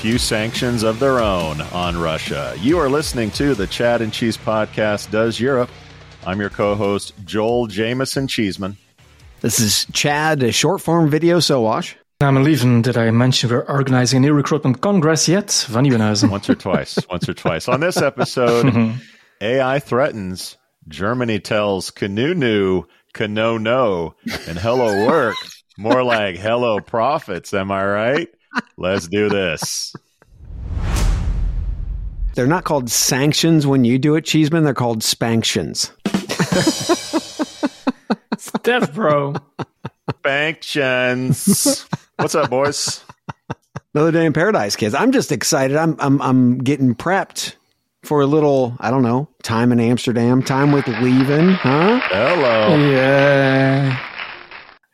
few sanctions of their own on Russia. You are listening to the Chad and Cheese Podcast Does Europe. I'm your co host, Joel Jameson Cheeseman. This is Chad, a short form video Sowash. I'm Lieven. Did I mention we're organizing a new recruitment congress yet? Van Nieuwenhuyze. Once or twice. once or twice. On this episode, mm-hmm. AI threatens. Germany tells Kununu, Kano no, and HelloWork. More like hello profits. Am I right? Let's do this. They're not called sanctions when you do it, Cheeseman. They're called spanctions. Dev, bro. Sanctions. What's up, boys? Another day in paradise, kids. I'm just excited. I'm I'm I'm getting prepped for a little, I don't know, time in Amsterdam, time with Lieven, huh? Hello. Yeah.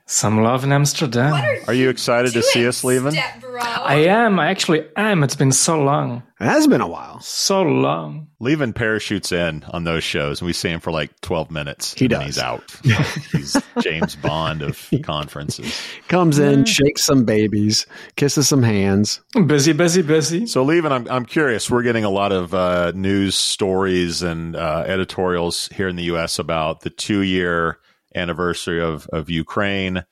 Some love in Amsterdam. Are you excited to see us Lieven? Step bro. I am. I actually am. It's been so long. It has been a while. So long. Lieven parachutes in on those shows, and we see him for like 12 minutes. He and does. He's out. he's James Bond of conferences. Comes in, shakes some babies, kisses some hands. Busy, busy, busy. So, Lieven, I'm, I'm curious. We're getting a lot of uh, news stories and uh, editorials here in the U.S. about the two year anniversary of, of Ukraine.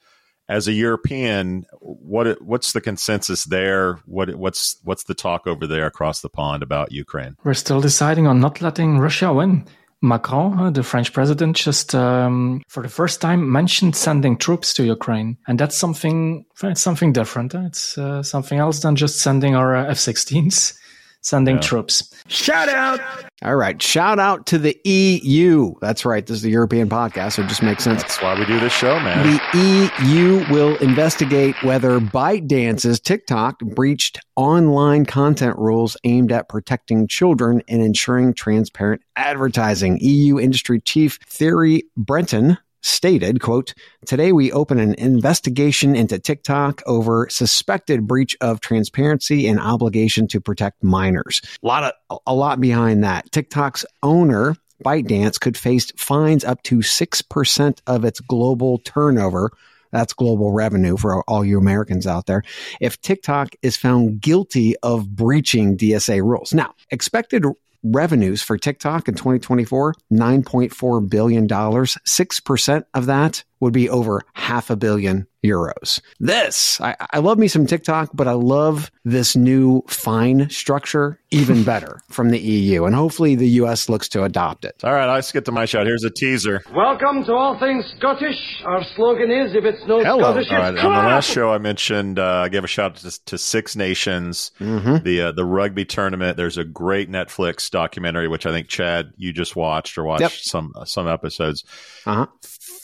As a European, what what's the consensus there? What what's what's the talk over there across the pond about Ukraine? We're still deciding on not letting Russia win. Macron, the French president, just um, for the first time mentioned sending troops to Ukraine, and that's something. It's something different. It's uh, something else than just sending our uh, F-16s. Sending Yeah. troops. Shout out! All right. Shout out to the EU. That's right. This is the European podcast, so it just makes sense. That's why we do this show, man. The EU will investigate whether ByteDance's TikTok breached online content rules aimed at protecting children and ensuring transparent advertising. EU industry chief Thierry Breton stated, quote, today we open an investigation into TikTok over suspected breach of transparency and obligation to protect minors. A lot of, a lot behind that. TikTok's owner, ByteDance could face fines up to 6% of its global turnover. That's global revenue for all you Americans out there. If TikTok is found guilty of breaching DSA rules. Now, expected revenues for TikTok in 2024, $9.4 billion. 6% of that would be over half a billion euros. This, I, I love me some TikTok, but I love this new fine structure even better from the EU. And hopefully the US looks to adopt it. All right, let's get to my shot. Here's a teaser. Welcome to All Things Scottish. Our slogan is, if it's no Hello. Scottish, All right, it's on the last show, I mentioned uh, I gave a shout out to, to Six Nations, the uh, the rugby tournament. There's a great Netflix documentary which I think Chad you just watched or watched Yep. some some episodes. Uh-huh.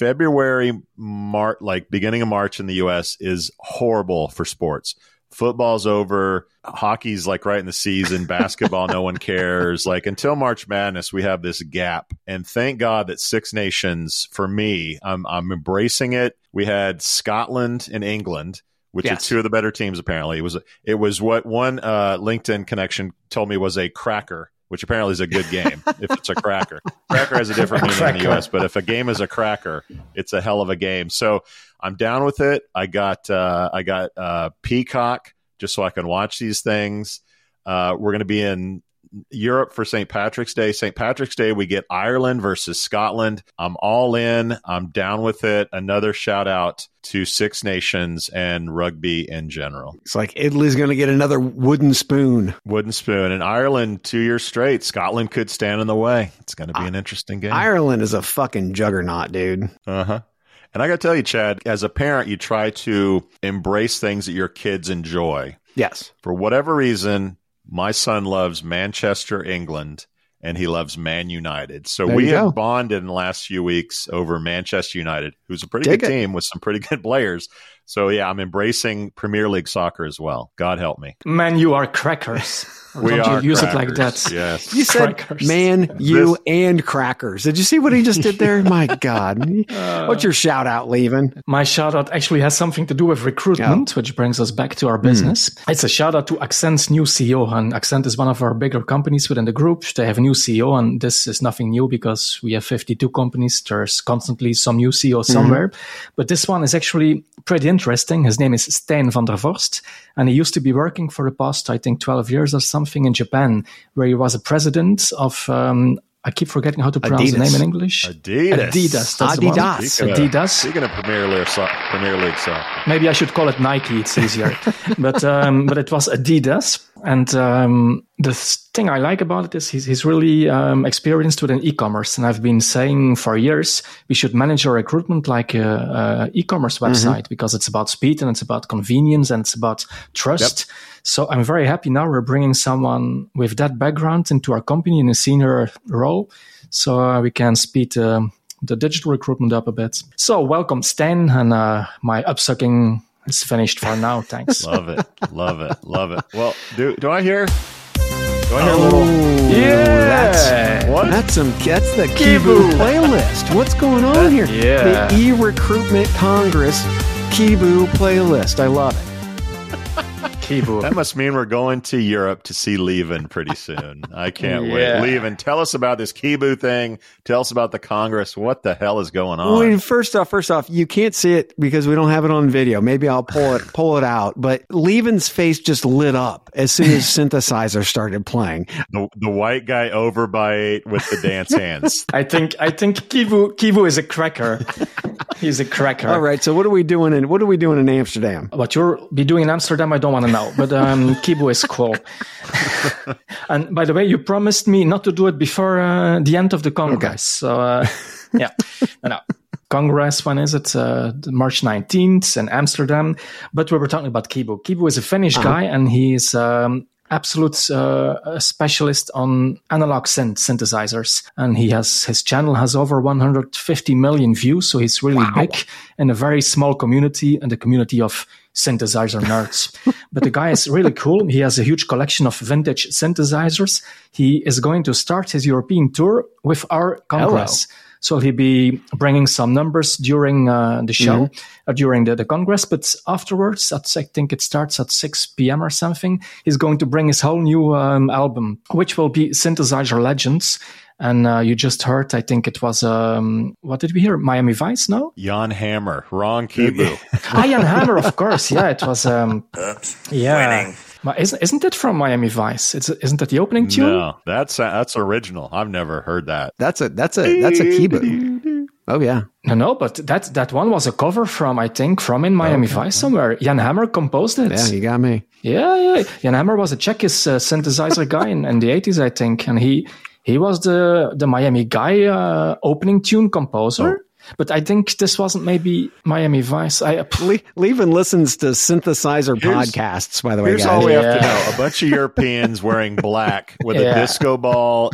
February, March, like beginning of March in the U.S. is horrible for sports. Football's over. Hockey's like right in the season. Basketball, no one cares. Like until March Madness, we have this gap. And thank God that Six Nations, for me, I'm, I'm embracing it. We had Scotland and England, which Yes. are two of the better teams. Apparently, it was it was what one uh, LinkedIn connection told me was a cracker, which apparently is a good game if it's a cracker. Cracker has a different meaning in the U.S., but if a game is a cracker, it's a hell of a game. So I'm down with it. I got uh, I got uh, Peacock just so I can watch these things. Uh, we're going to be in Europe for St. Patrick's Day. St. Patrick's Day, we get Ireland versus Scotland. I'm all in. I'm down with it. Another shout out to Six Nations and rugby in general. It's like Italy's going to get another wooden spoon. Wooden spoon and Ireland two years straight. Scotland could stand in the way. It's going to be an interesting game. Ireland is a fucking juggernaut, dude. Uh huh. And I got to tell you, Chad, as a parent, you try to embrace things that your kids enjoy. Yes. For whatever reason, my son loves Manchester, England, and he loves Man United. So There we have go. bonded in the last few weeks over Manchester United, who's a pretty Dig good it. team with some pretty good players. So yeah, I'm embracing Premier League soccer as well. God help me. Man, you are crackers. We Don't are you use it like that. Yes. You said Crackers. man, you, This- and crackers. Did you see what he just did there? My God. What's your shout out, Lieven? My shout out actually has something to do with recruitment, which brings us back to our business. Hmm. It's a shout out to Accent's new CEO. And Accent is one of our bigger companies within the group. They have a new CEO, and this is nothing new because we have 52 companies. There's constantly some new CEO hmm. somewhere. But this one is actually pretty interesting. His name is Stijn van der Vorst, and he used to be working for the past, I think, 12 years or something in Japan, where he was a president of. Um, I keep forgetting how to pronounce the name in English. Adidas. Adidas. That's the one. Adidas. Speaking of- Adidas. Speaking of Premier League, so- Premier League soccer. Maybe I should call it Nike. It's easier. but um, but it was Adidas, and um, the thing I like about it is he's, he's really um, experienced within e-commerce, and I've been saying for years we should manage our recruitment like a, a e-commerce website because it's about speed and it's about convenience and it's about trust. So I'm very happy now we're bringing someone with that background into our company in a senior role, so uh, we can speed. Um, the digital recruitment up a bit. So welcome, Stan, and uh, my upsucking is finished for now. Thanks. Love it. Love it. Love it. Well, do do I hear? Do I hear a oh, little? yeah, That's, What? that's some. That's the Kebu playlist. What's going on here? yeah. The E Recruitment Congress Kebu playlist. I love it. Kebu. That must mean we're going to Europe to see Lieven pretty soon. I can't Yeah. wait. Lieven, tell us about this Kebu thing. Tell us about the Congress. What the hell is going on? Well, first off, first off, you can't see it because we don't have it on video. Maybe I'll pull it pull it out. But Lieven's face just lit up as soon as synthesizer started playing. the, the white guy overbite with the dance hands. I think I think Kebu Kebu is a cracker. He's a cracker. All right. So what are we doing in what are we doing in Amsterdam? What you'll be doing in Amsterdam, I don't want to know. But um, Kebu is cool. and by the way, you promised me not to do it before uh, the end of the Congress. So uh, yeah, no, no. Congress, when is it? Uh, March 19th in Amsterdam. But we were talking about Kebu. Kebu is a Finnish guy and he's um, absolute uh, specialist on analog synth synthesizers. And he has, his channel has over 150 million views. So he's really big in a very small community and a community of synthesizer nerds. but the guy is really cool. He has a huge collection of vintage synthesizers. He is going to start his European tour with our Congress. So he'll be bringing some numbers during uh, the show, uh, during the, the Congress. But afterwards, at, I think it starts at 6 p.m. or something, he's going to bring his whole new um, album, which will be Synthesizer Legends. And uh, you just heard, I think it was, um, what did we hear? Miami Vice, no? Jan Hammer, wrong Kebu. Iron Hammer, of course. Yeah, it was. Um, yeah, Ma- isn't isn't it from Miami Vice? It's isn't that the opening tune? No, that's that's original. I've never heard that. That's a that's a that's a Kebu. Oh yeah. No, no, but that that one was a cover from I think from in Miami Vice somewhere. Jan Hammer composed it. Yeah, you got me. yeah, yeah. Jan Hammer was a Czech uh, synthesizer guy in, in the eighties, I think, and he he was the the Miami guy uh, opening tune composer. But I think this wasn't maybe Miami Vice. I Le- Lieven listens to synthesizer Here's- podcasts, by the way, Here's guys. all we have to know: a bunch of Europeans wearing black with Yeah. a disco ball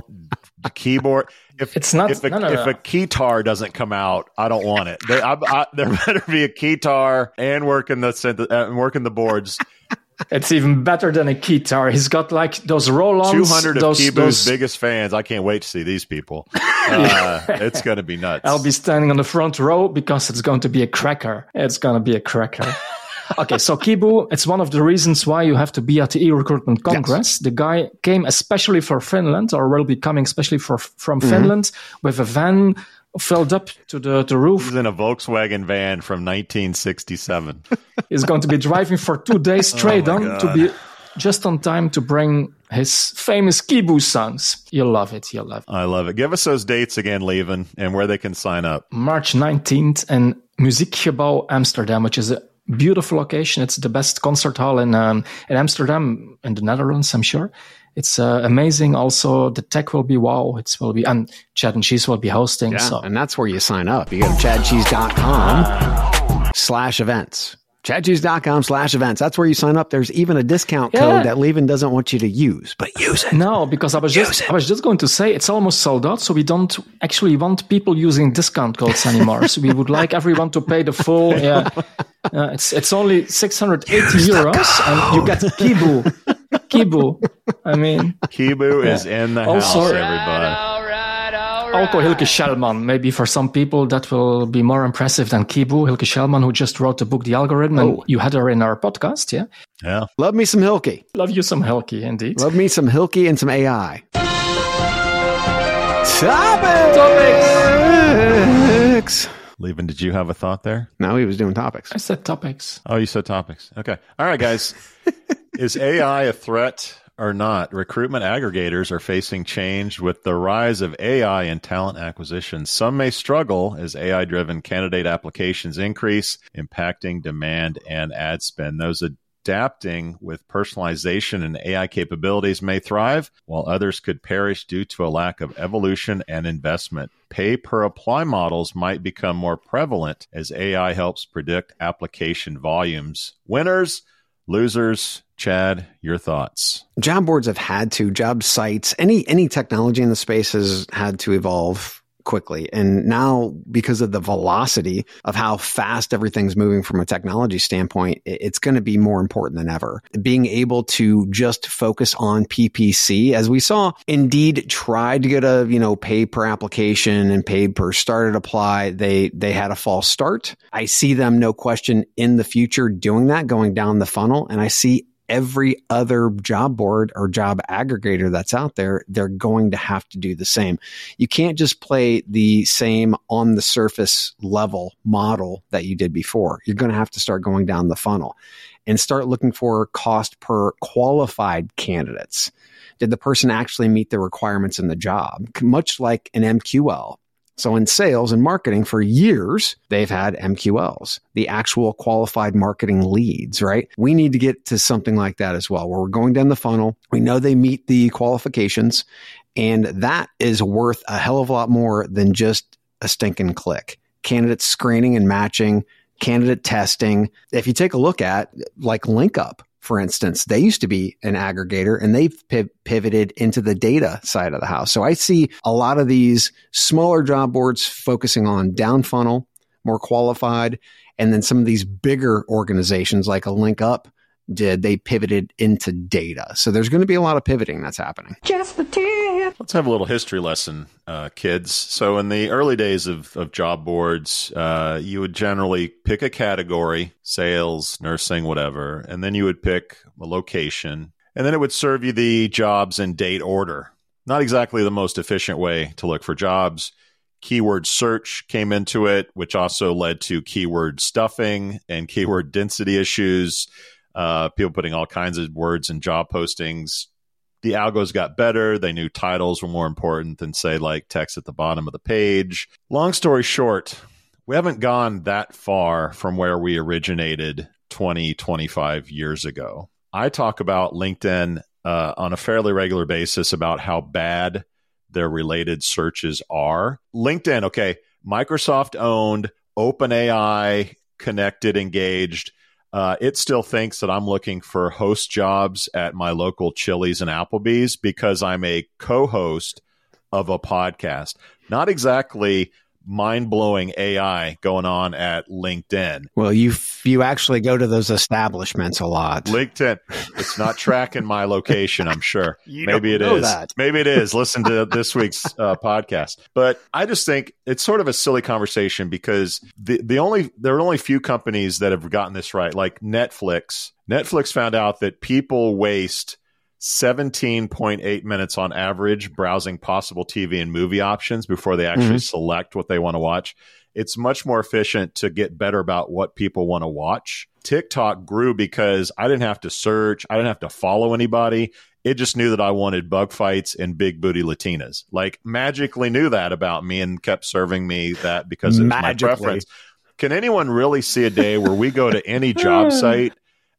keyboard. If It's not- if a, no, no, if no. a keytar doesn't come out, I don't want it. There, I, I, there better be a keytar and working the synth- uh, working the boards. It's even better than a guitar. He's got like those roll-ons. Two hundred of those, Kebu's those- biggest fans. I can't wait to see these people. Uh, it's going to be nuts. I'll be standing on the front row because it's going to be a cracker. It's going to be a cracker. okay, so Kebu, it's one of the reasons why you have to be at the e-recruitment congress. The guy came especially for Finland, or will be coming especially for from Mm-hmm. Finland, with a van filled up to the, the roof. He's in a Volkswagen van from 1967. He's going to be driving for two days straight Oh on to be just on time to bring his famous Kebu songs. You'll love it. You'll love it. I love it. Give us those dates again, Lieven, and where they can sign up. March 19th in Muziekgebouw Amsterdam, which is a beautiful location. It's the best concert hall in um, in Amsterdam, in the Netherlands, I'm sure. It's uh, amazing. Also, the tech will be wow. It will be, and Chad and Cheese will be hosting. Yeah, So and that's where you sign up. You go to chadcheese.com slash events. Chadcheese.com slash events. That's where you sign up. There's even a discount Yeah. code that Lieven doesn't want you to use, but use it. no, because I was just I was just going to say it's almost sold out. So we don't actually want people using discount codes anymore. so we would like everyone to pay the full. Yeah. Uh, it's it's only 680 euros, and you get Kebu. Kebu. I mean, Kebu yeah. is in the also, house, everybody. Also, Hilke Schellmann. Maybe for some people that will be more impressive than Kebu. Hilke Schellmann, who just wrote the book The Algorithm, oh. and you had her in our podcast, yeah? Yeah. Love me some Hilke. Love you some Hilke, indeed. Love me some Hilke and some AI. Topics. Topics. Lieven, did you have a thought there? No, he was doing topics. I said topics. Oh, you said topics. Okay. All right, guys. Is AI a threat or not? Recruitment aggregators are facing change with the rise of AI in talent acquisition. Some may struggle as AI driven candidate applications increase, impacting demand and ad spend. Those adapting with personalization and AI capabilities may thrive, while others could perish due to a lack of evolution and investment. Pay per apply models might become more prevalent as AI helps predict application volumes. Winners, losers, Chad, your thoughts? Job boards have had to, job sites, any any technology in the space has had to evolve quickly. And now, because of the velocity of how fast everything's moving from a technology standpoint, it's going to be more important than ever. Being able to just focus on PPC, as we saw, Indeed tried to get a, you know, pay per application and pay per started apply. They, they had a false start. I see them, no question, in the future doing that, going down the funnel. And I see every other job board or job aggregator that's out there, they're going to have to do the same. You can't just play the same on the surface level model that you did before. You're going to have to start going down the funnel and start looking for cost per qualified candidates. Did the person actually meet the requirements in the job? Much like an MQL. So in sales and marketing for years, they've had MQLs, the actual qualified marketing leads, right? We need to get to something like that as well, where we're going down the funnel. We know they meet the qualifications and that is worth a hell of a lot more than just a stinking click. Candidate screening and matching, candidate testing. If you take a look at like LinkUp, for instance, they used to be an aggregator and they've pivoted into the data side of the house. So I see a lot of these smaller job boards focusing on down funnel, more qualified, and then some of these bigger organizations like a LinkUp did, they pivoted into data. So there's going to be a lot of pivoting that's happening. Just the tip. Let's have a little history lesson, uh, kids. So in the early days of, of job boards, uh, you would generally pick a category, sales, nursing, whatever, and then you would pick a location, and then it would serve you the jobs in date order. Not exactly the most efficient way to look for jobs keyword search came into it, which also led to keyword stuffing and keyword density issues uh, people putting all kinds of words in job postings. The algos got better. They knew titles were more important than, say, like text at the bottom of the page. Long story short, we haven't gone that far from where we originated 20, 25 years ago. I talk about LinkedIn uh, on a fairly regular basis about how bad their related searches are. LinkedIn, okay, Microsoft owned, OpenAI connected, engaged uh, it still thinks that I'm looking for host jobs at my local Chili's and Applebee's because I'm a co host of a podcast. Not exactly mind blowing AI going on at LinkedIn. Well, you you actually go to those establishments a lot. LinkedIn, it's not tracking my location. I'm sure. Maybe it is. That. Maybe it is. Listen to this week's uh, podcast. But I just think it's sort of a silly conversation because the the only there are only few companies that have gotten this right, like Netflix. Netflix found out that people waste 17.8 minutes on average browsing possible TV and movie options before they actually mm-hmm. select what they want to watch. It's much more efficient to get better about what people want to watch. TikTok grew because I didn't have to search, I didn't have to follow anybody. It just knew that I wanted bug fights and big booty Latinas. Like magically knew that about me and kept serving me that because it's my preference. Can anyone really see a day where we go to any job site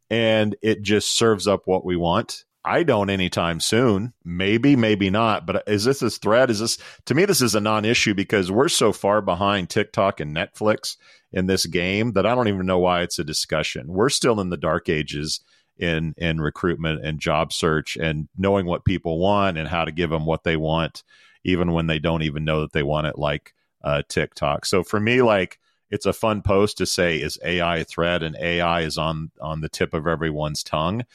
and it just serves up what we want? I don't anytime soon. Maybe, maybe not. But is this a threat? Is this to me? This is a non-issue because we're so far behind TikTok and Netflix in this game that I don't even know why it's a discussion. We're still in the dark ages in in recruitment and job search and knowing what people want and how to give them what they want, even when they don't even know that they want it. Like uh, TikTok. So for me, like it's a fun post to say is AI a threat and AI is on on the tip of everyone's tongue.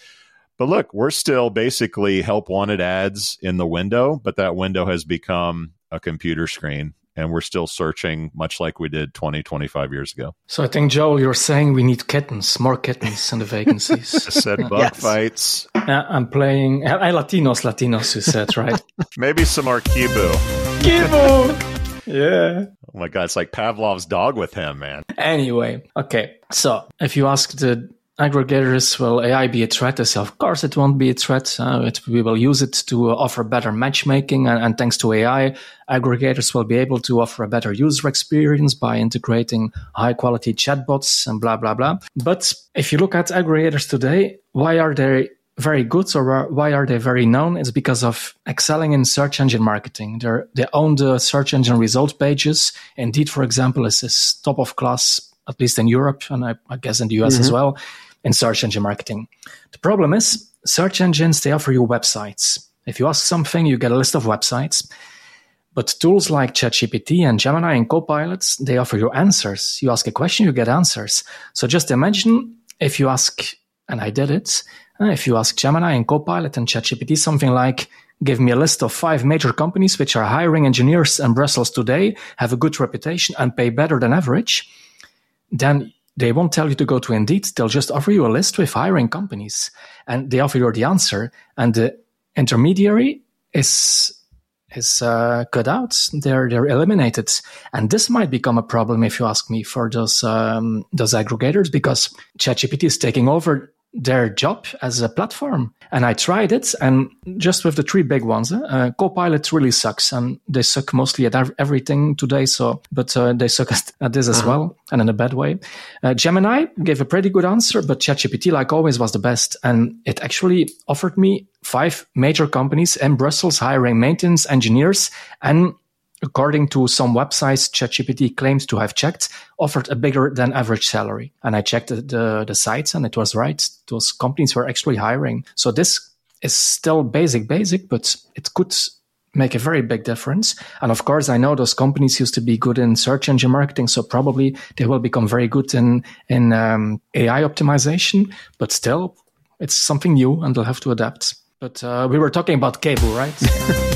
But look, we're still basically help wanted ads in the window, but that window has become a computer screen and we're still searching much like we did 20 25 years ago. So i think joel you're saying we need kittens more kittens in the vacancies. I said bug yes. fights. Uh, i'm playing uh, latinos latinos you said right? Maybe some more Kebu. Kebu! Yeah. Oh my god it's like pavlov's dog with him man. Anyway okay. So if you ask the aggregators, will AI be a threat? I say, of course, it won't be a threat. Uh, it, we will use it to offer better matchmaking. And, and, thanks to AI, aggregators will be able to offer a better user experience by integrating high quality chatbots and blah, blah, blah. But if you look at aggregators today, why are they very good or why are they very known? It's because of excelling in search engine marketing. They're, they own the search engine result pages. Indeed, for example, is top of class at least in Europe and I, I guess in the US mm-hmm. as well in search engine marketing. The problem is search engines, they offer you websites. If you ask something, you get a list of websites. But tools like ChatGPT and Gemini and Copilots, they offer you answers. You ask a question, you get answers. So just imagine if you ask, and I did it, uh, if you ask Gemini and Copilot and ChatGPT something like, give me a list of five major companies which are hiring engineers in Brussels today, have a good reputation and pay better than average, then they won't tell you to go to Indeed. They'll just offer you a list with hiring companies and they offer you the answer. And the intermediary is is uh, cut out. They're they're eliminated, and this might become a problem if you ask me for those um, those aggregators because ChatGPT is taking over their job as a platform. And I tried it, and just with the three big ones, uh, Copilot really sucks, and they suck mostly at everything today. So, but uh, they suck at, this as uh-huh. well, and in a bad way. Uh, Gemini gave a pretty good answer, but ChatGPT, like always, was the best, and it actually offered me five major companies in Brussels hiring maintenance engineers and according to some websites ChatGPT claims to have checked, offered a bigger than average salary. And I checked the, the, the sites and it was right. Those companies were actually hiring. So this is still basic, basic, but it could make a very big difference. And of course, I know those companies used to be good in search engine marketing, so probably they will become very good in in um, AI optimization. But still, it's something new, and they'll have to adapt. But uh, we were talking about cable, right?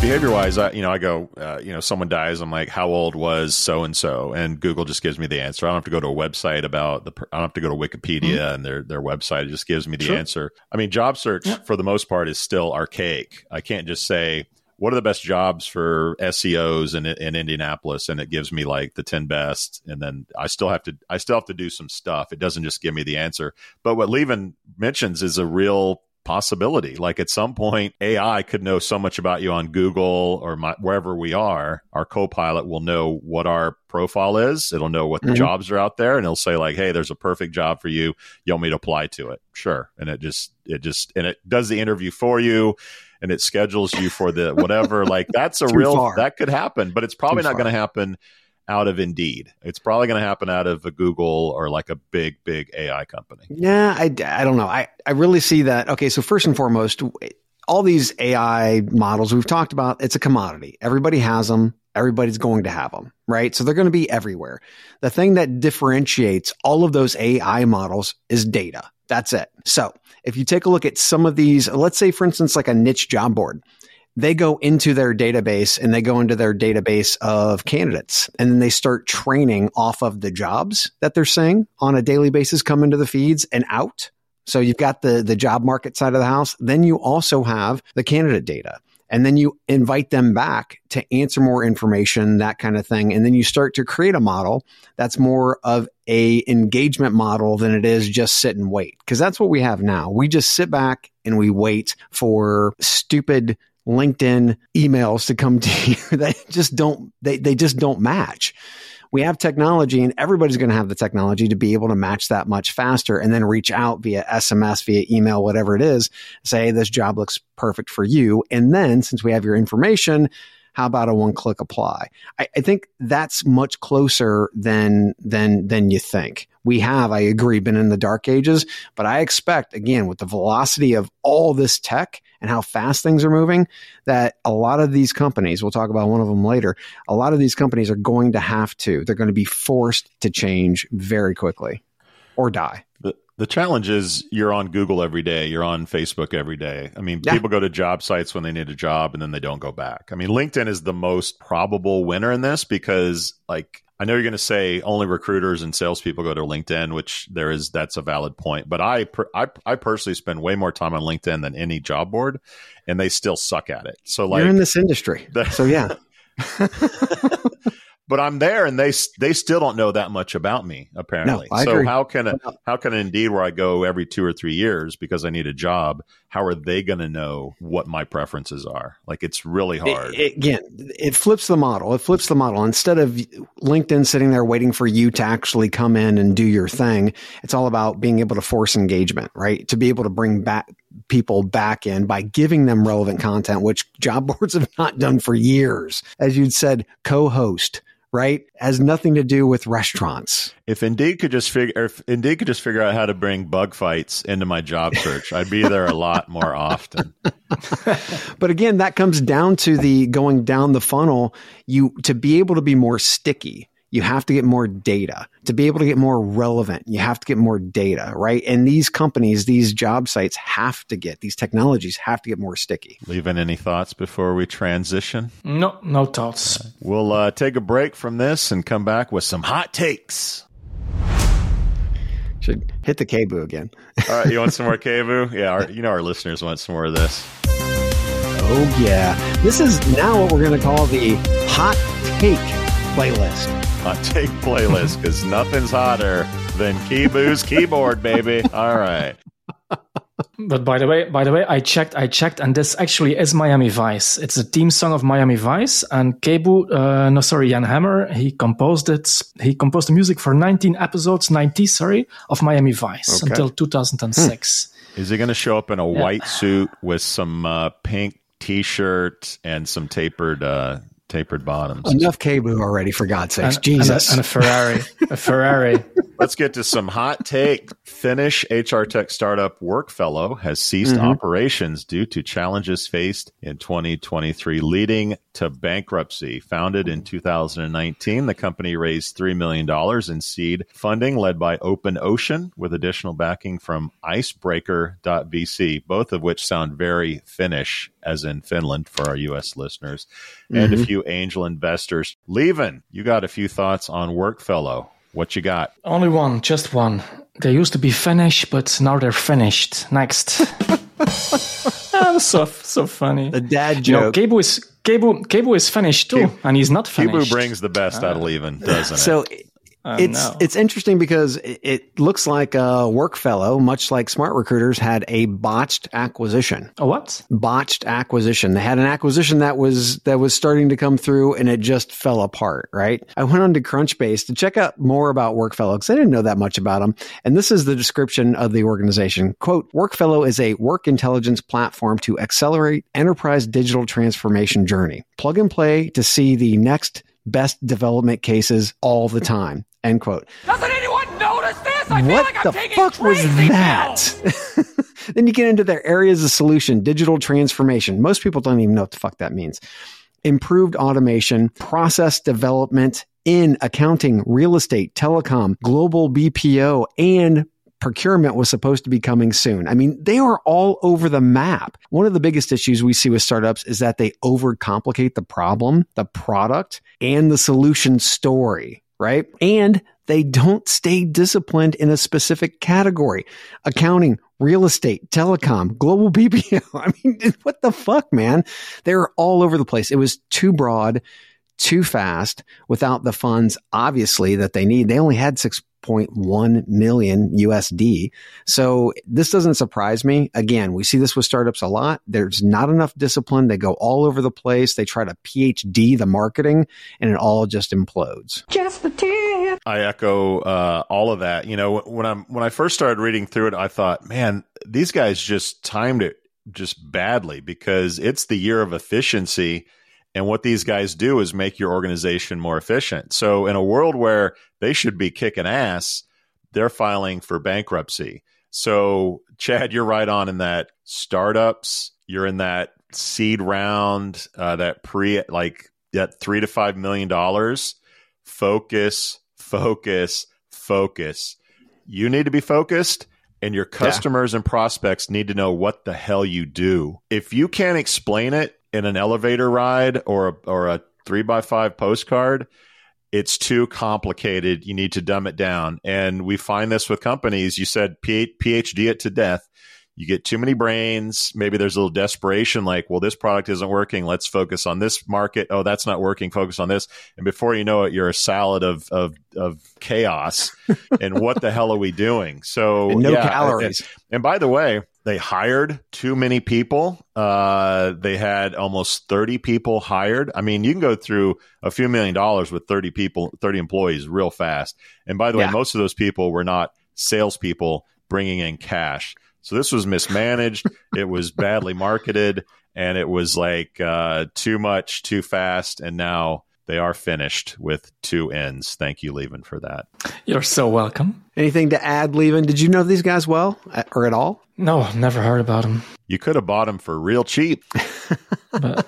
behavior wise, I, you know, I go, uh, you know, someone dies. I'm like, how old was so and so? And Google just gives me the answer. I don't have to go to a website about the, I don't have to go to Wikipedia mm-hmm. and their, their website. It just gives me the sure. answer. I mean, job search yeah. for the most part is still archaic. I can't just say, what are the best jobs for SEOs in, in Indianapolis? And it gives me like the 10 best. And then I still have to, I still have to do some stuff. It doesn't just give me the answer. But what Lieven mentions is a real possibility. Like at some point, AI could know so much about you on Google or my, wherever we are. Our co-pilot will know what our profile is. It'll know what the mm-hmm. jobs are out there, and it'll say like, "Hey, there's a perfect job for you. You want me to apply to it?" Sure, and it just it just and it does the interview for you. And it schedules you for the whatever. like that's a real far. that could happen, but it's probably Too not going to happen out of Indeed. It's probably going to happen out of a Google or like a big, big AI company. Yeah, I, I don't know. I, I really see that. Okay, so first and foremost, all these AI models we've talked about, it's a commodity. Everybody has them. Everybody's going to have them, right? So they're going to be everywhere. The thing that differentiates all of those AI models is data. That's it. So if you take a look at some of these, let's say, for instance, like a niche job board, they go into their database and they go into their database of candidates and then they start training off of the jobs that they're seeing on a daily basis come into the feeds and out. So you've got the, the job market side of the house. Then you also have the candidate data and then you invite them back to answer more information, that kind of thing. And then you start to create a model that's more of a engagement model than it is just sit and wait. Cause that's what we have now. We just sit back and we wait for stupid LinkedIn emails to come to you that just don't they, they just don't match. We have technology and everybody's going to have the technology to be able to match that much faster and then reach out via SMS, via email, whatever it is, say this job looks perfect for you. And then since we have your information, How about a one click apply? I, I, think that's much closer than than than you think. We have, I agree, been in the dark ages, but I expect again with the velocity of all this tech and how fast things are moving, that a lot of these companies, we'll talk about one of them later, a lot of these companies are going to have to, they're going to be forced to change very quickly or die. The, the challenge is you're on Google every day, you're on Facebook every day. I mean, yeah. people go to job sites when they need a job and then they don't go back. I mean, LinkedIn is the most probable winner in this because, like, I know you're going to say only recruiters and salespeople go to LinkedIn, which there is that's a valid point. But I, I, I personally spend way more time on LinkedIn than any job board, and they still suck at it. So like you're in this industry, the, so yeah. but I'm there and they they still don't know that much about me apparently. No, so agree. how can a, how can Indeed where I go every 2 or 3 years because I need a job, how are they going to know what my preferences are? Like it's really hard. It, it, again, it flips the model. It flips the model. Instead of LinkedIn sitting there waiting for you to actually come in and do your thing, it's all about being able to force engagement, right? To be able to bring back people back in by giving them relevant content, which job boards have not done for years. As you'd said, co-host right? Has nothing to do with restaurants. If Indeed could just figure, if Indeed could just figure out how to bring bug fights into my job search, I'd be there a lot more often. but again, that comes down to the going down the funnel. You to be able to be more sticky you have to get more data. To be able to get more relevant, you have to get more data, right? And these companies, these job sites have to get, these technologies have to get more sticky. Lieven any thoughts before we transition? No, no thoughts. We'll uh, take a break from this and come back with some hot takes. Should hit the Kebu again. All right, you want some more Kebu? Yeah, our, you know our listeners want some more of this. Oh, yeah. This is now what we're going to call the hot take playlist hot take playlist because nothing's hotter than Kebu's keyboard, baby. All right. But by the way, by the way, I checked, I checked, and this actually is Miami Vice. It's a theme song of Miami Vice, and Kebu, uh, no, sorry, Jan Hammer, he composed it. He composed the music for 19 episodes, 90, sorry, of Miami Vice okay. until 2006. Hmm. Is he going to show up in a yeah. white suit with some uh, pink T-shirt and some tapered uh, tapered bottoms. Enough Kebu already, for God's sakes. And, Jesus. And a, and a Ferrari. a Ferrari. Let's get to some hot take. Finnish HR tech startup Workfellow has ceased mm-hmm. operations due to challenges faced in 2023, leading to bankruptcy. Founded in 2019, the company raised $3 million in seed funding led by OpenOcean with additional backing from Icebreaker.vc, both of which sound very Finnish, as in Finland for our U.S. listeners, mm-hmm. and a mm-hmm. few angel investors. Lieven, you got a few thoughts on Workfellow. What you got? Only one, just one. They used to be Finnish, but now they're finished. Next. that was so so funny. The dad joke. You know, Kebu is Kebu, Kebu is Finnish too, and he's not Finnish. Kebu brings the best uh, out of Lieven, doesn't so, it? Uh, it's no. it's interesting because it, looks like a Workfellow, much like SmartRecruiters, had a botched acquisition. A what? Botched acquisition. They had an acquisition that was that was starting to come through, and it just fell apart. Right. I went on to Crunchbase to check out more about Workfellow because I didn't know that much about them. And this is the description of the organization. "Quote: Workfellow is a work intelligence platform to accelerate enterprise digital transformation journey. Plug and play to see the next." best development cases all the time. End quote. Doesn't anyone notice this? I what like the fuck was that? then you get into their areas of solution, digital transformation. Most people don't even know what the fuck that means. Improved automation, process development in accounting, real estate, telecom, global BPO, and procurement was supposed to be coming soon. I mean, they are all over the map. One of the biggest issues we see with startups is that they overcomplicate the problem, the product, and the solution story right? And they don't stay disciplined in a specific category. Accounting, real estate, telecom, global BPO. I mean, what the fuck, man? They're all over the place. It was too broad, too fast without the funds, obviously, that they need. They only had six 0.1 million USD. So this doesn't surprise me. Again, we see this with startups a lot. There's not enough discipline. They go all over the place. They try to PhD the marketing and it all just implodes. Just the tip. I echo uh, all of that. You know, when I'm when I first started reading through it, I thought, man, these guys just timed it just badly because it's the year of efficiency And what these guys do is make your organization more efficient. So, in a world where they should be kicking ass, they're filing for bankruptcy. So, Chad, you're right on in that startups, you're in that seed round, uh, that pre, like that three to five million dollars. Focus, focus, focus. You need to be focused and your customers yeah. and prospects need to know what the hell you do. If you can't explain it in an elevator ride or a, or a three by five postcard, it's too complicated. You need to dumb it down. And we find this with companies. You said PhD it to death you get too many brains. Maybe there's a little desperation, like, well, this product isn't working. Let's focus on this market. Oh, that's not working. Focus on this. And before you know it, you're a salad of of, of chaos. and what the hell are we doing? So and no yeah, calories. And, and, by the way, they hired too many people. Uh, they had almost 30 people hired. I mean, you can go through a few million dollars with 30 people, 30 employees real fast. And by the yeah. way, most of those people were not salespeople bringing in cash. So this was mismanaged. it was badly marketed, and it was like uh, too much, too fast, and now they are finished with two ends. Thank you, Lieven, for that. You're so welcome. Anything to add, Lieven? Did you know these guys well or at all? No, never heard about them. You could have bought them for real cheap. but,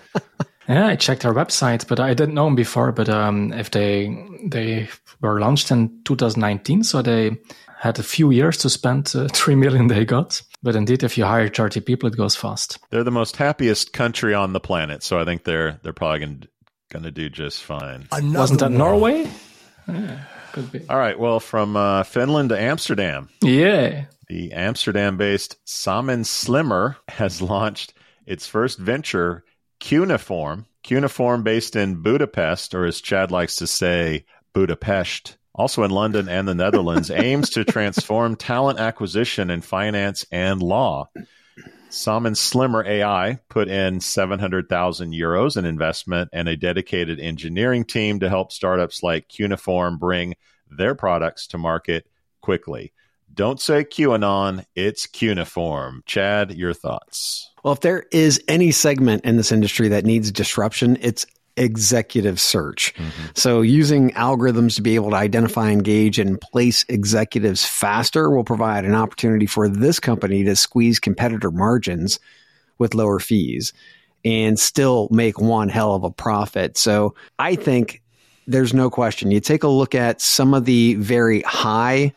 yeah, I checked their website, but I didn't know them before. But um, if they they were launched in 2019, so they had a few years to spend uh, 3 million they got. But indeed, if you hire 30 people, it goes fast. They're the most happiest country on the planet. So I think they're, they're probably going going to do just fine. Another Wasn't that one. Norway? Yeah, could be. All right. Well, from uh, Finland to Amsterdam. Yeah. The Amsterdam based Samen Slimmer has launched its first venture, Qneiform. Qneiform based in Budapest, or as Chad likes to say, Budapest also in London and the Netherlands, aims to transform talent acquisition in finance and law. Samen Slimmer AI put in 700,000 euros in investment and a dedicated engineering team to help startups like Qneiform bring their products to market quickly. Don't say QAnon, it's Qneiform. Chad, your thoughts? Well, if there is any segment in this industry that needs disruption, it's executive search. Mm-hmm. So using algorithms to be able to identify, engage, and place executives faster will provide an opportunity for this company to squeeze competitor margins with lower fees and still make one hell of a profit. So I think there's no question. You take a look at some of the very high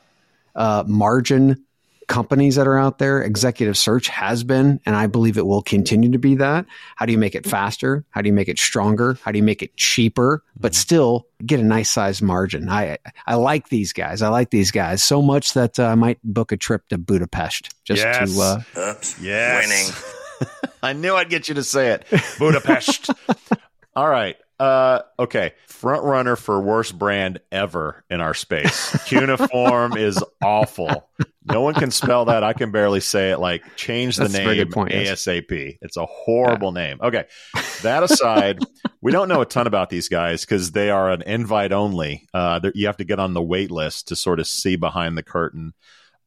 uh, margin companies that are out there. Executive search has been, and I believe it will continue to be that. How do you make it faster? How do you make it stronger? How do you make it cheaper, but mm-hmm. still get a nice sized margin? I I like these guys. I like these guys so much that uh, I might book a trip to Budapest just yes. to. Uh, Oops. Yes. Winning. I knew I'd get you to say it. Budapest. All right. Uh, okay. Front runner for worst brand ever in our space. Qneiform is awful. No one can spell that. I can barely say it. Like, change the That's name point, ASAP. Yes. It's a horrible yeah. name. Okay. That aside, we don't know a ton about these guys because they are an invite only. Uh, you have to get on the wait list to sort of see behind the curtain.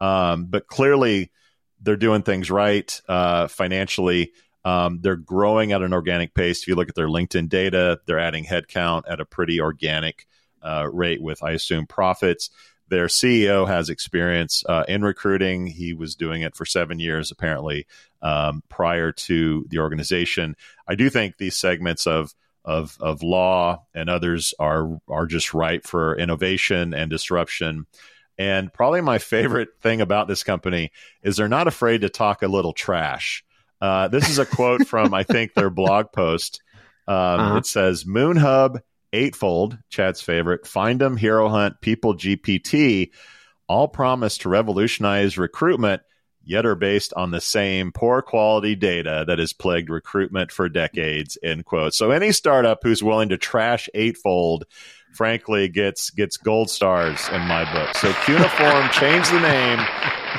Um, but clearly, they're doing things right uh, financially. Um, they're growing at an organic pace. If you look at their LinkedIn data, they're adding headcount at a pretty organic uh, rate with, I assume, profits. Their CEO has experience uh, in recruiting. He was doing it for seven years, apparently, um, prior to the organization. I do think these segments of of of law and others are are just ripe for innovation and disruption. And probably my favorite thing about this company is they're not afraid to talk a little trash. Uh, this is a quote from, I think, their blog post. Um, uh-huh. It says Moonhub, Eightfold, Chad's favorite, Findem, HeroHunt, People GPT, all promise to revolutionize recruitment, yet are based on the same poor quality data that has plagued recruitment for decades. End quote. So any startup who's willing to trash Eightfold, frankly, gets gets gold stars in my book. So Qneiform, change the name,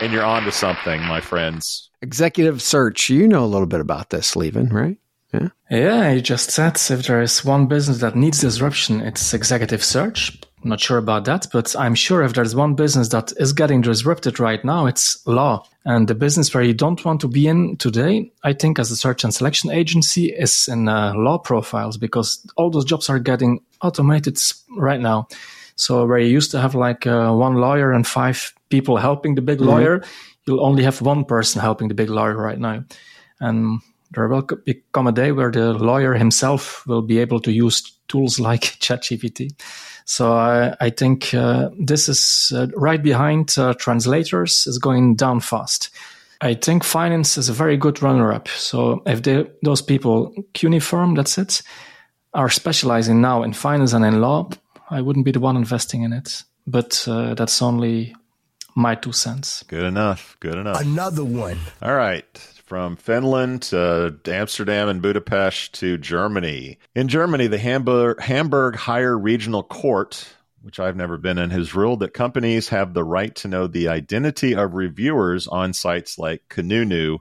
and you're on to something, my friends. Executive search. You know a little bit about this, Lieven, right? Yeah. Yeah, you just said if there is one business that needs disruption, it's executive search. I'm not sure about that, but I'm sure if there's one business that is getting disrupted right now, it's law. And the business where you don't want to be in today, I think, as a search and selection agency, is in uh, law profiles because all those jobs are getting automated right now. So where you used to have like uh, one lawyer and five people helping the big mm-hmm. lawyer, you'll only have one person helping the big lawyer right now. And there will come a day where the lawyer himself will be able to use tools like ChatGPT. So I, I think uh, this is uh, right behind uh, translators is going down fast. I think finance is a very good runner-up. So if they, those people, Qneiform, that's it, are specializing now in finance and in law, I wouldn't be the one investing in it. But uh, that's only my two cents. Good enough. Good enough. Another one. All right from Finland to Amsterdam and Budapest to Germany. In Germany, the Hamburg, Hamburg Higher Regional Court, which I've never been in, has ruled that companies have the right to know the identity of reviewers on sites like Kununu.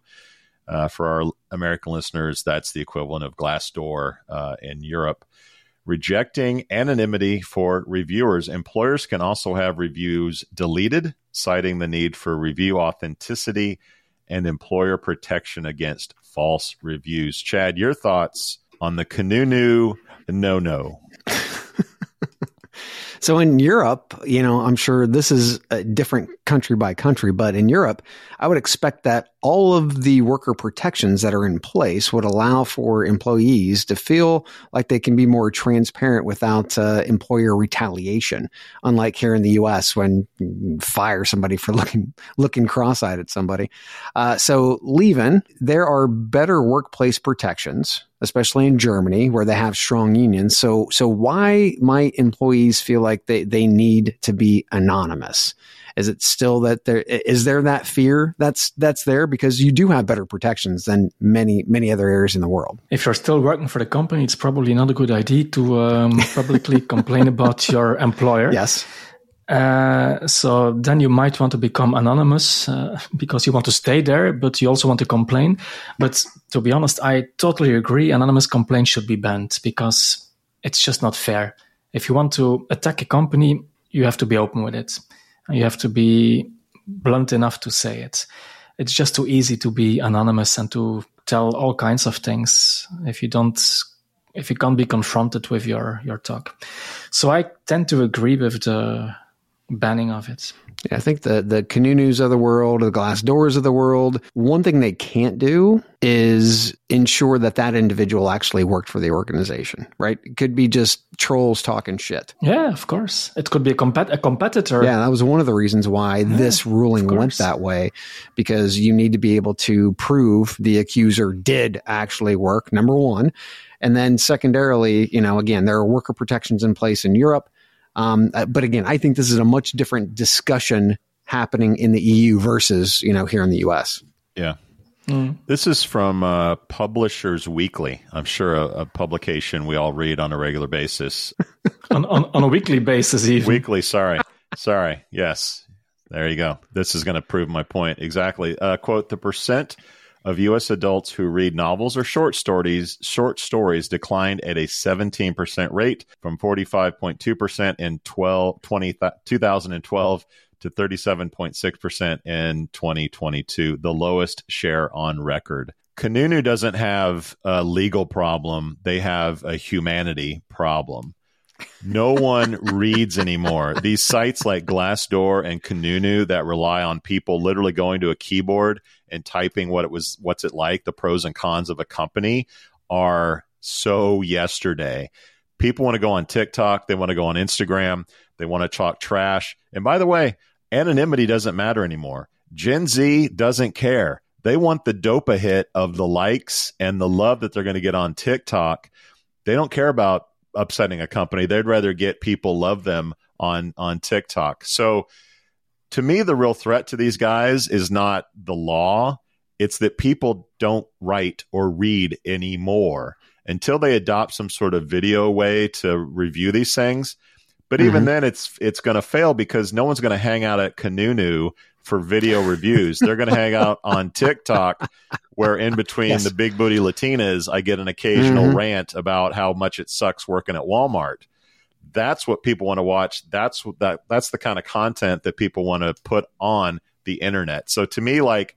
Uh, for our American listeners, that's the equivalent of Glassdoor uh, in Europe. Rejecting anonymity for reviewers, employers can also have reviews deleted, citing the need for review authenticity and employer protection against false reviews. Chad, your thoughts on the Kununu no no? So in Europe, you know, I'm sure this is a different country by country, but in Europe, I would expect that all of the worker protections that are in place would allow for employees to feel like they can be more transparent without uh, employer retaliation. Unlike here in the U.S., when fire somebody for looking looking cross-eyed at somebody. Uh, so, Lieven, there are better workplace protections especially in Germany where they have strong unions. So, so why might employees feel like they, they need to be anonymous? Is it still that there is there that fear that's that's there because you do have better protections than many many other areas in the world. If you're still working for the company, it's probably not a good idea to um, publicly complain about your employer. Yes. Uh, so then you might want to become anonymous uh, because you want to stay there, but you also want to complain. But to be honest, I totally agree. Anonymous complaints should be banned because it's just not fair. If you want to attack a company, you have to be open with it. You have to be blunt enough to say it. It's just too easy to be anonymous and to tell all kinds of things if you don't if you can't be confronted with your your talk. So I tend to agree with the banning of it. Yeah, I think the the Kununus of the world, the Glassdoors of the world, one thing they can't do is ensure that that individual actually worked for the organization, right? It could be just trolls talking shit. Yeah, of course. It could be a, compet- a competitor. Yeah, that was one of the reasons why yeah, this ruling went that way, because you need to be able to prove the accuser did actually work, number one. And then secondarily, you know, again, there are worker protections in place in Europe um, uh, but again, I think this is a much different discussion happening in the EU versus you know here in the US. Yeah. Mm. This is from uh, Publishers Weekly. I'm sure a, a, publication we all read on a regular basis. on, on, on, a weekly basis, even. Weekly, sorry. sorry. Yes. There you go. This is going to prove my point. Exactly. Uh, quote The percent of U.S. adults who read novels or short stories short stories declined at a 17% rate from 45.2% in 12, 20, 2012 to 37.6% in 2022, the lowest share on record. Kununu doesn't have a legal problem, they have a humanity problem. No one reads anymore. These sites like Glassdoor and Kununu that rely on people literally going to a keyboard and typing what it was, what's it like, the pros and cons of a company are so yesterday. People want to go on TikTok, they want to go on Instagram, they want to talk trash. And by the way, anonymity doesn't matter anymore. Gen Z doesn't care. They want the dopa hit of the likes and the love that they're going to get on TikTok. They don't care about upsetting a company. They'd rather get people love them on on TikTok. So to me, the real threat to these guys is not the law. It's that people don't write or read anymore until they adopt some sort of video way to review these things. But mm-hmm. even then, it's it's going to fail because no one's going to hang out at Kununu for video reviews. They're going to hang out on TikTok, where in between yes. the big booty Latinas, I get an occasional mm-hmm. rant about how much it sucks working at Walmart. That's what people want to watch. That's that that's the kind of content that people want to put on the internet. So to me, like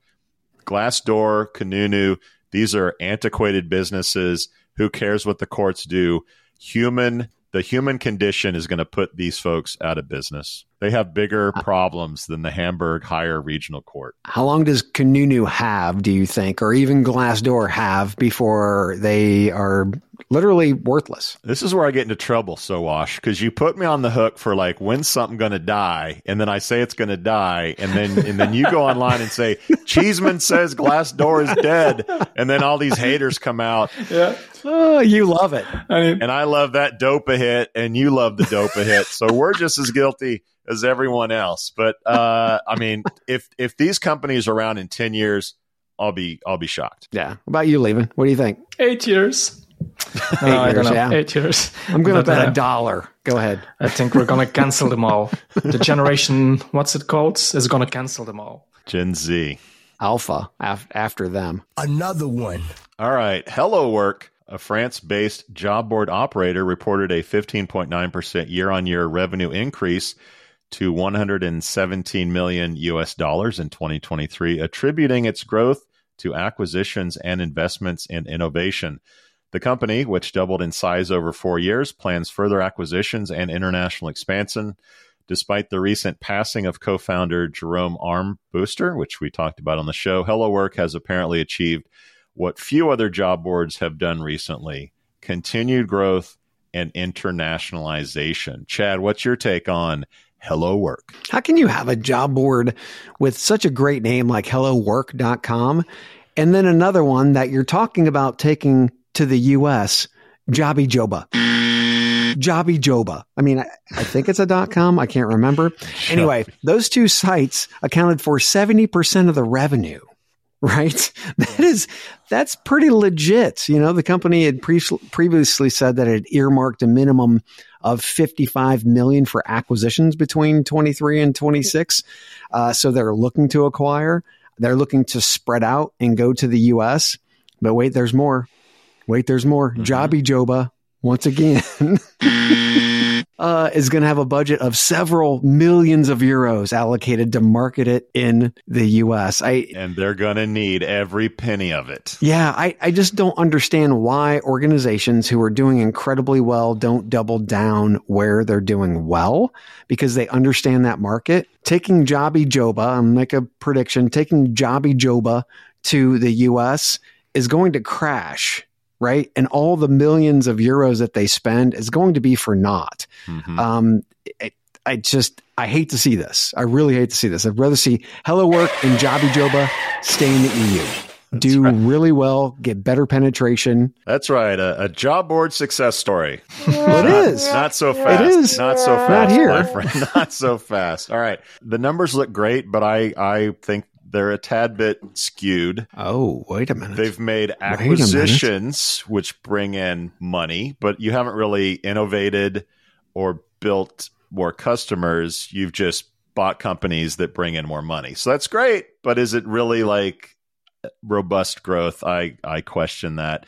Glassdoor, Kununu, these are antiquated businesses. Who cares what the courts do? Human the human condition is going to put these folks out of business. They have bigger uh, problems than the Hamburg higher regional court. How long does Kununu have, do you think, or even Glassdoor have before they are literally worthless? This is where I get into trouble, Sowash, because you put me on the hook for like when's something going to die, and then I say it's going to die, and then and then you go online and say Cheeseman says Glassdoor is dead, and then all these haters come out. Yeah. Oh, you love it. I mean, and I love that dope a hit, and you love the dope a hit. So we're just as guilty as everyone else. But uh, I mean, if if these companies are around in ten years, I'll be I'll be shocked. Yeah. What about you, Lieven? What do you think? eight years. No, I years, don't know. yeah. Eight years. I'm going to bet uh, a dollar. Go ahead. I think we're gonna cancel them all. The generation, what's it called, is gonna cancel them all. Gen Z. Alpha af- after them. Another one. All right. HelloWork, a France based job board operator, reported a 15.9% year on year revenue increase to 117 million US dollars in 2023, attributing its growth to acquisitions and investments in innovation. The company, which doubled in size over four years, plans further acquisitions and international expansion. Despite the recent passing of co founder Jerome Armbruster, which we talked about on the show, HelloWork has apparently achieved what few other job boards have done recently continued growth and internationalization. Chad, what's your take on HelloWork? How can you have a job board with such a great name like hellowork.com and then another one that you're talking about taking to the US, JobiJoba? Jobby Joba. I mean, I, I think it's a dot com. I can't remember. Anyway, those two sites accounted for 70% of the revenue, right? That is, that's pretty legit. You know, the company had pre- previously said that it earmarked a minimum of 55 million for acquisitions between 23 and 26. Uh, so they're looking to acquire. They're looking to spread out and go to the U.S. But wait, there's more. Wait, there's more. JobiJoba, once again, uh, is going to have a budget of several millions of euros allocated to market it in the U.S. I, And they're going to need every penny of it. yeah, I, I just don't understand why organizations who are doing incredibly well don't double down where they're doing well because they understand that market. Taking JobiJoba, I'm make a prediction, taking JobiJoba to the US is going to crash, right? And all the millions of euros that they spend is going to be for naught. Mhm. Um, it, I just, I hate to see this. I really hate to see this. I'd rather see HelloWork and JobiJoba stay in the EU. do really well, get better penetration. That's right. A, a job board success story. Well, it is. Not so fast. It is. Not so Not fast. here. my friend. Not so fast. All right. The numbers look great, but I, I think they're a tad bit skewed. Oh, wait a minute. They've made acquisitions which bring in money, but you haven't really innovated or built more customers. You've just bought companies that bring in more money. So that's great, but is it really like robust growth? I I question that.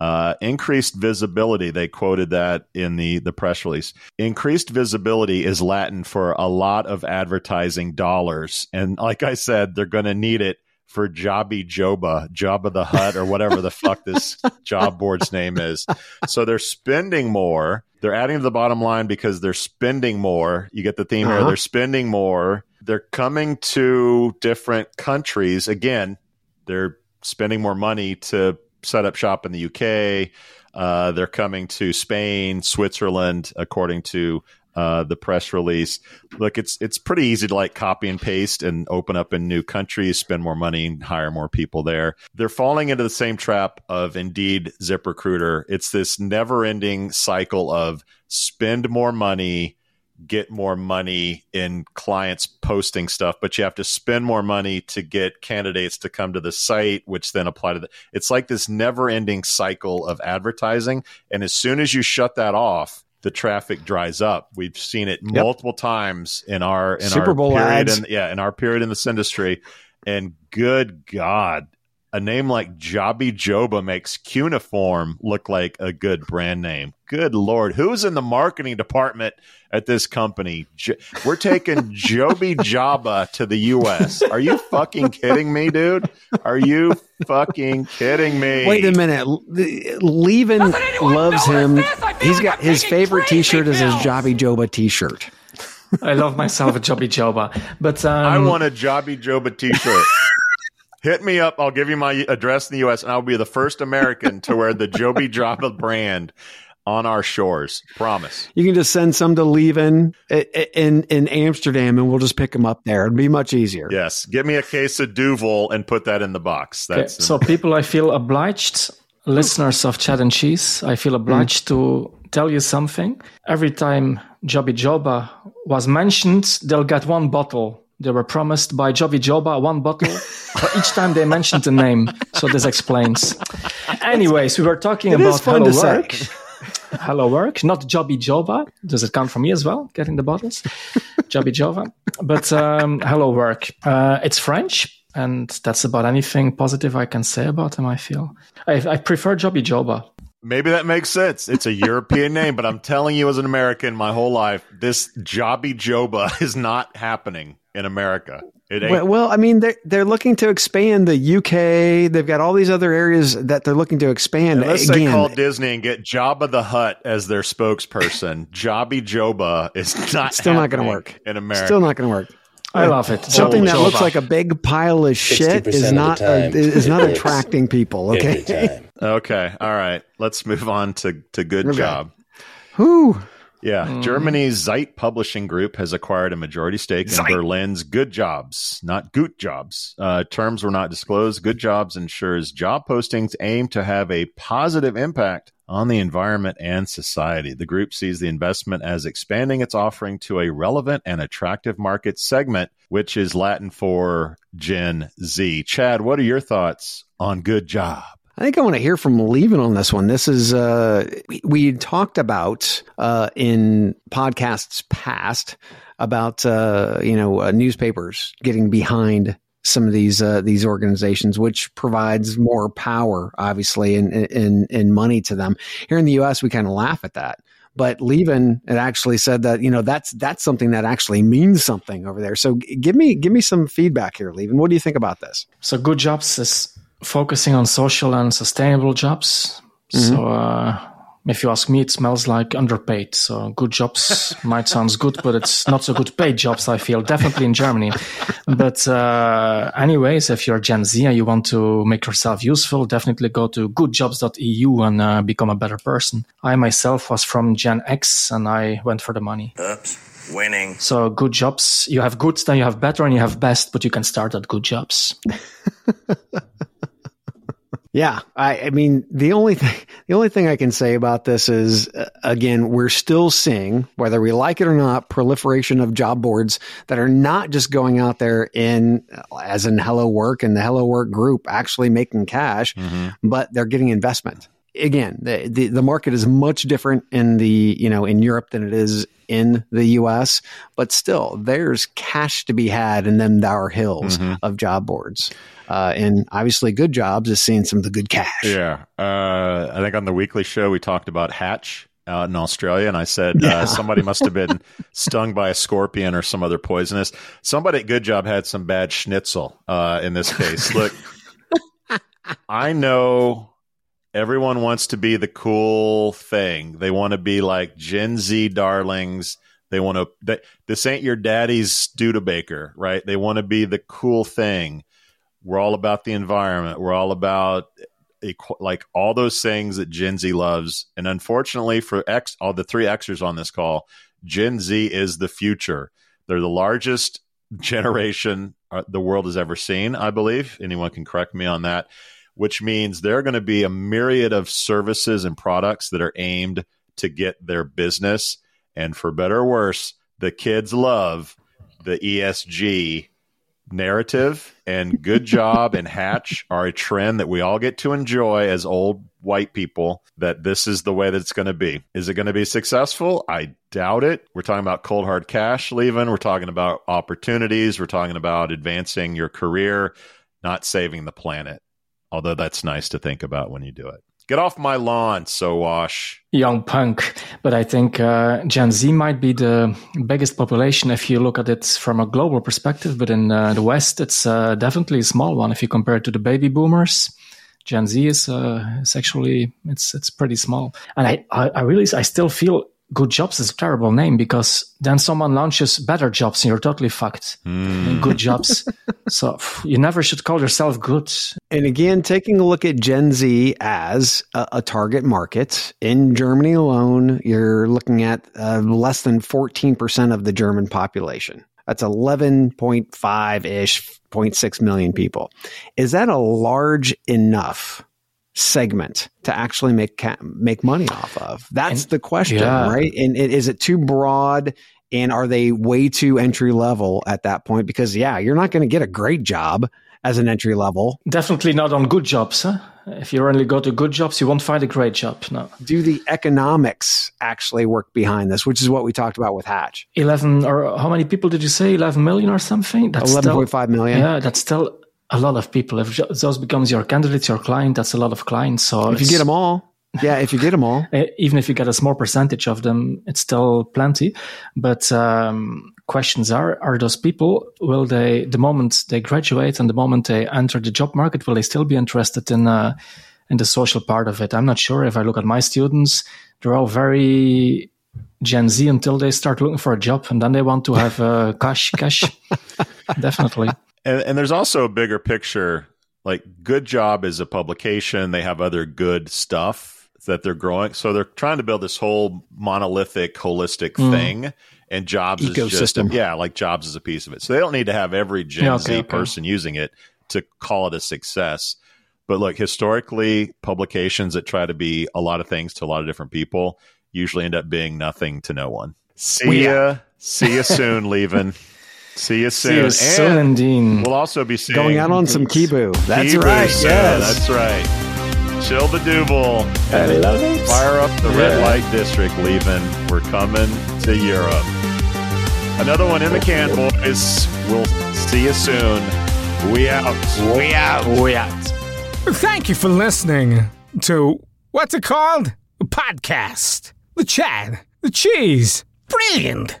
Uh, increased visibility. They quoted that in the the press release. Increased visibility is Latin for a lot of advertising dollars, and like I said, they're going to need it for JobiJoba, Job of the Hut, or whatever the fuck this job board's name is. So they're spending more. They're adding to the bottom line because they're spending more. You get the theme here. Uh-huh. They're spending more. They're coming to different countries. Again, they're spending more money to set up shop in the UK. Uh, they're coming to Spain, Switzerland, according to uh, the press release. Look, it's it's pretty easy to like copy and paste and open up in new countries, spend more money, hire more people there. They're falling into the same trap of Indeed, ZipRecruiter. It's this never-ending cycle of spend more money, get more money in clients posting stuff, but you have to spend more money to get candidates to come to the site, which then apply to the. It's like this never-ending cycle of advertising, and as soon as you shut that off, the traffic dries up. We've seen it multiple times in our in Super our Bowl period, ads. in, yeah, in our period in this industry, and good God. A name like JobiJoba makes Qneiform look like a good brand name. Good lord, who's in the marketing department at this company? J- we're taking Joby Jabba to the U.S. Are you fucking kidding me, dude? Are you fucking kidding me? Wait a minute. Lieven loves him. He's got his favorite T-shirt is his JobiJoba T-shirt. I love myself a JobiJoba, but um, I want a Jobby Joba T-shirt. Hit me up. I'll give you my address in the U.S. and I'll be the first American to wear the Joby Jabba brand on our shores. Promise. You can just send some to Lieven in in Amsterdam, and we'll just pick them up there. It'd be much easier. Yes, give me a case of Duvel and put that in the box. That's okay. so. People, I feel obliged. Listeners of Chad and Cheese, I feel obliged mm. to tell you something. Every time JobiJoba was mentioned, they'll get one bottle. They were promised by JobiJoba one bottle for each time they mentioned the name. So this explains. Anyways, we were talking it about HelloWork. Hello Work, not JobiJoba. Does it come from me as well? Getting the bottles, JobiJoba. But um, HelloWork. Uh, it's French, and that's about anything positive I can say about them. I feel I, I prefer JobiJoba. Maybe that makes sense. It's a European name, but I'm telling you, as an American, my whole life, this JobiJoba is not happening in America. Well, well, I mean, they're they're looking to expand the UK. They've got all these other areas that they're looking to expand. Unless Again, they call Disney and get Jabba the Hutt as their spokesperson, JobiJoba is not still not going to work in America. Still not going to work. I love it. Something that looks like a big pile of shit is not uh, is not attracting people. Okay. okay. All right. Let's move on to to good okay. job. Who? Yeah, mm. Germany's Zeit Publishing Group has acquired a majority stake in Berlin's Good Jobs, not Gut Jobs. Uh, terms were not disclosed. Good Jobs ensures job postings aim to have a positive impact on the environment and society. The group sees the investment as expanding its offering to a relevant and attractive market segment, which is Latin for Gen Z. Chad, what are your thoughts on Good Job? I think I want to hear from Lieven on this one. This is uh, we, we talked about uh, in podcasts past about uh, you know uh, newspapers getting behind some of these uh, these organizations, which provides more power, obviously, and in, money to them. Here in the U.S., we kind of laugh at that. But Lieven had actually said that you know that's that's something that actually means something over there. So give me give me some feedback here, Lieven. What do you think about this? So good jobs is focusing on social and sustainable jobs. Mm-hmm. So, uh, if you ask me, it smells like underpaid. So good jobs might sound good, but it's not so good paid jobs. I feel definitely in Germany. But uh, anyways, if you're Gen Z and you want to make yourself useful, definitely go to goodjobs.eu and uh, become a better person. I myself was from Gen X and I went for the money. Oops. Winning. So good jobs. You have good, then you have better, and you have best, but you can start at good jobs. Yeah, I, I, mean the only thing the only thing I can say about this is uh, again we're still seeing whether we like it or not proliferation of job boards that are not just going out there in as in HelloWork and the HelloWork group actually making cash, mm-hmm. but they're getting investment. Again, the, the the market is much different in the you know in Europe than it is in the U.S., but still there's cash to be had in them Dower Hills mm-hmm. of job boards. Uh, and obviously, Good Jobs is seeing some of the good cash. Yeah. Uh, I think on the weekly show, we talked about Hatch out in Australia, and I said uh, yeah. uh, somebody must have been stung by a scorpion or some other poisonous. Somebody at Good Job had some bad schnitzel uh, in this case. Look, I know everyone wants to be the cool thing. They want to be like Gen Z darlings. They want to. They, this ain't your daddy's Studebaker, right? They want to be the cool thing. We're all about the environment. We're all about like all those things that Gen Z loves. And unfortunately for X, all the three Xers on this call, Gen Z is the future. They're the largest generation uh, the world has ever seen, I believe. Anyone can correct me on that, which means there are going to be a myriad of services and products that are aimed to get their business. And for better or worse, the kids love the ESG narrative and good job and hatch are a trend that we all get to enjoy as old white people that this is the way that it's going to be. Is it going to be successful? I doubt it. We're talking about cold hard cash leaving. We're talking about opportunities. We're talking about advancing your career not saving the planet. Although that's nice to think about when you do it. Get off my lawn, Sowash. Young punk. But I think uh, Gen Z might be the biggest population if you look at it from a global perspective. But in uh, the West, it's uh, definitely a small one if you compare it to the baby boomers. Gen Z is, uh, actually it's it's pretty small, and I, I I really I still feel good jobs is a terrible name because then someone launches better jobs and you're totally fucked. Mm. Good jobs. so you never should call yourself good. And again, taking a look at Gen Z as a, a target market in Germany alone, you're looking at uh, less than 14% of the German population. That's 11.5 ish, 0.6 million people. Is that a large enough segment to actually make ca- make money off of? That's And- the question, yeah. right? And is it too broad? And are they way too entry level at that point? Because yeah, you're not going to get a great job as an entry level. Definitely not on good jobs. Huh? If you only go to good jobs, you won't find a great job. No. Do the economics actually work behind this? Which is what we talked about with Hatch. 11 or how many people did you say 11 million or something that's Eleven still, point five million. yeah that's still a lot of people if those becomes your candidates your client that's a lot of clients so If you get them all, yeah. If you get them all, eh, even if you get a small percentage of them it's still plenty but um, questions are are those people will they the moment they graduate and the moment they enter the job market will they still be interested in uh, in the social part of it i'm not sure if i look at my students they're all very Gen Z until they start looking for a job and then they want to have uh, cash, cash. Definitely. And, and there's also a bigger picture. Like, Good Job is a publication. They have other good stuff that they're growing. So they're trying to build this whole monolithic, holistic Mm. thing. And Jobs is just, Ecosystem. yeah, like Jobs is a piece of it. So they don't need to have every Gen okay, Z okay. person using it to call it a success. But look, historically, publications that try to be a lot of things to a lot of different people usually end up being nothing to no one. See ya. See ya soon, Lieven. See you See soon. you And soon, Dean. We'll also be seeing going out on some Kebu. That's Hebrews, right. so Yes. that's right. Chill the Duvel. I love it. Fire up the red light district, Lieven. We're coming to Europe. Another one in the can, boys. We'll see you soon. We out. We out. We out. Thank you for listening to what's it called? A podcast. The Chad. The Cheese. Brilliant.